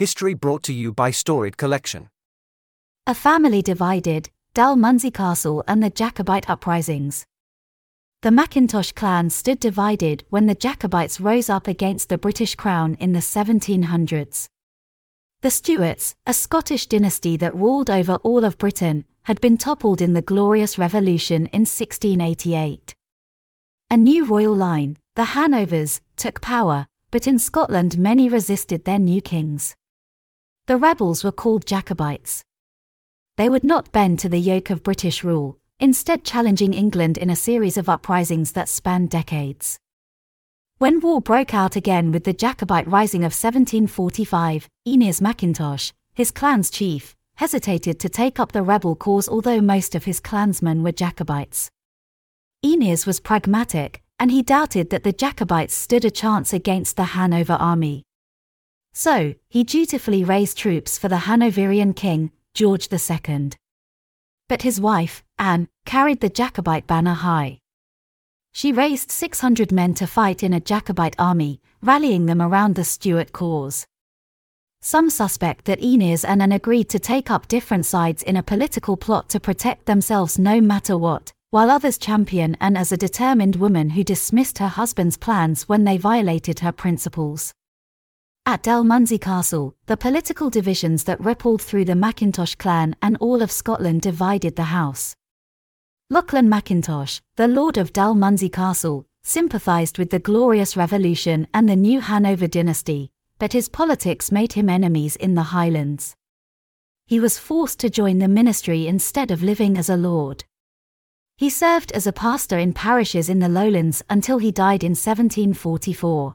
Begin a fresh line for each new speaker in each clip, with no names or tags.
History brought to you by Storied Collection.
A family divided, Dalmunzie Castle and the Jacobite uprisings. The Mackintosh clan stood divided when the Jacobites rose up against the British crown in the 1700s. The Stuarts, a Scottish dynasty that ruled over all of Britain, had been toppled in the Glorious Revolution in 1688. A new royal line, the Hanovers, took power, but in Scotland many resisted their new kings. The rebels were called Jacobites. They would not bend to the yoke of British rule, instead, challenging England in a series of uprisings that spanned decades. When war broke out again with the Jacobite Rising of 1745, Aeneas Mackintosh, his clan's chief, hesitated to take up the rebel cause although most of his clansmen were Jacobites. Aeneas was pragmatic, and he doubted that the Jacobites stood a chance against the Hanover army. So, he dutifully raised troops for the Hanoverian king, George II. But his wife, Anne, carried the Jacobite banner high. She raised 600 men to fight in a Jacobite army, rallying them around the Stuart cause. Some suspect that Aeneas and Anne agreed to take up different sides in a political plot to protect themselves no matter what, while others champion Anne as a determined woman who dismissed her husband's plans when they violated her principles. At Dalmunzie Castle, the political divisions that rippled through the Mackintosh clan and all of Scotland divided the house. Lachlan Mackintosh, the Lord of Dalmunzie Castle, sympathised with the Glorious Revolution and the new Hanover dynasty, but his politics made him enemies in the Highlands. He was forced to join the ministry instead of living as a lord. He served as a pastor in parishes in the lowlands until he died in 1744.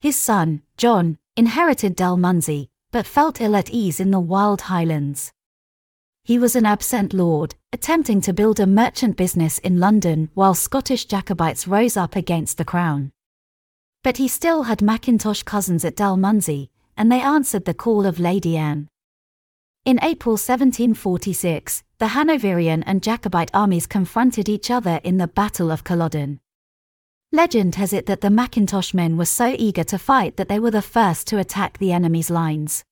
His son, John, inherited Dalmunzie, but felt ill at ease in the wild highlands. He was an absent lord, attempting to build a merchant business in London while Scottish Jacobites rose up against the crown. But he still had Mackintosh cousins at Dalmunzie, and they answered the call of Lady Anne. In April 1746, the Hanoverian and Jacobite armies confronted each other in the Battle of Culloden. Legend has it that the Mackintosh men were so eager to fight that they were the first to attack the enemy's lines.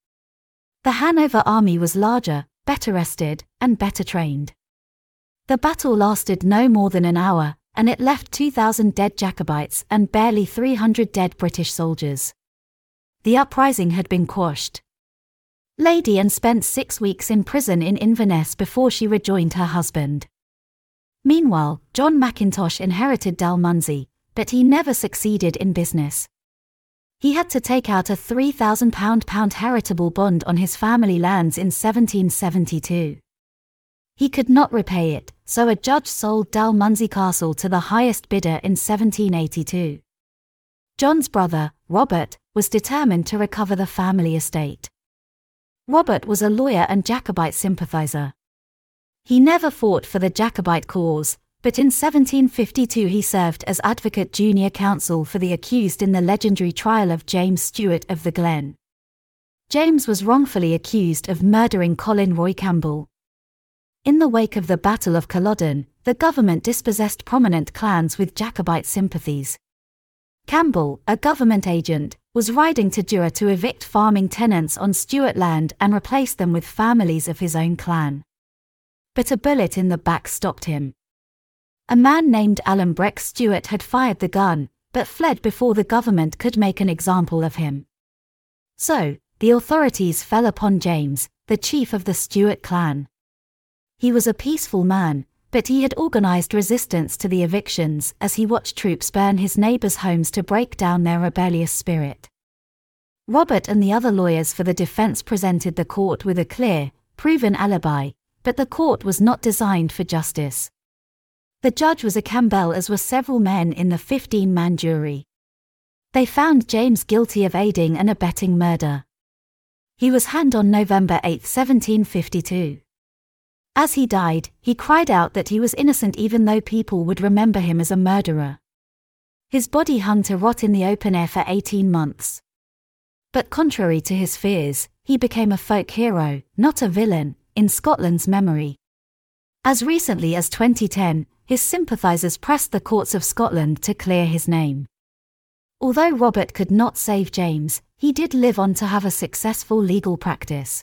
The Hanover army was larger, better rested, and better trained. The battle lasted no more than an hour, and it left 2,000 dead Jacobites and barely 300 dead British soldiers. The uprising had been quashed. Lady Anne spent six weeks in prison in Inverness before she rejoined her husband. Meanwhile, John Mackintosh inherited Dalmunzie, but he never succeeded in business. He had to take out a £3,000 pound heritable bond on his family lands in 1772. He could not repay it, so a judge sold Dalmunzie Castle to the highest bidder in 1782. John's brother, Robert, was determined to recover the family estate. Robert was a lawyer and Jacobite sympathizer. He never fought for the Jacobite cause, but in 1752 he served as advocate junior counsel for the accused in the legendary trial of James Stewart of the Glen. James was wrongfully accused of murdering Colin Roy Campbell. In the wake of the Battle of Culloden, the government dispossessed prominent clans with Jacobite sympathies. Campbell, a government agent, was riding to Duror to evict farming tenants on Stuart land and replace them with families of his own clan. But a bullet in the back stopped him. A man named Alan Breck Stewart had fired the gun, but fled before the government could make an example of him. So, the authorities fell upon James, the chief of the Stewart clan. He was a peaceful man, but he had organized resistance to the evictions as he watched troops burn his neighbors' homes to break down their rebellious spirit. Robert and the other lawyers for the defense presented the court with a clear, proven alibi, but the court was not designed for justice. The judge was a Campbell as were several men in the 15-man jury. They found James guilty of aiding and abetting murder. He was hanged on November 8, 1752. As he died, he cried out that he was innocent even though people would remember him as a murderer. His body hung to rot in the open air for 18 months. But contrary to his fears, he became a folk hero, not a villain, in Scotland's memory. As recently as 2010, his sympathisers pressed the courts of Scotland to clear his name. Although Robert could not save James, he did live on to have a successful legal practice.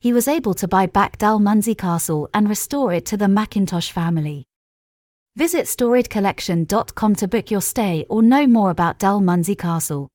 He was able to buy back Dalmunzie Castle and restore it to the Macintosh family. Visit storiedcollection.com to book your stay or know more about Dalmunzie Castle.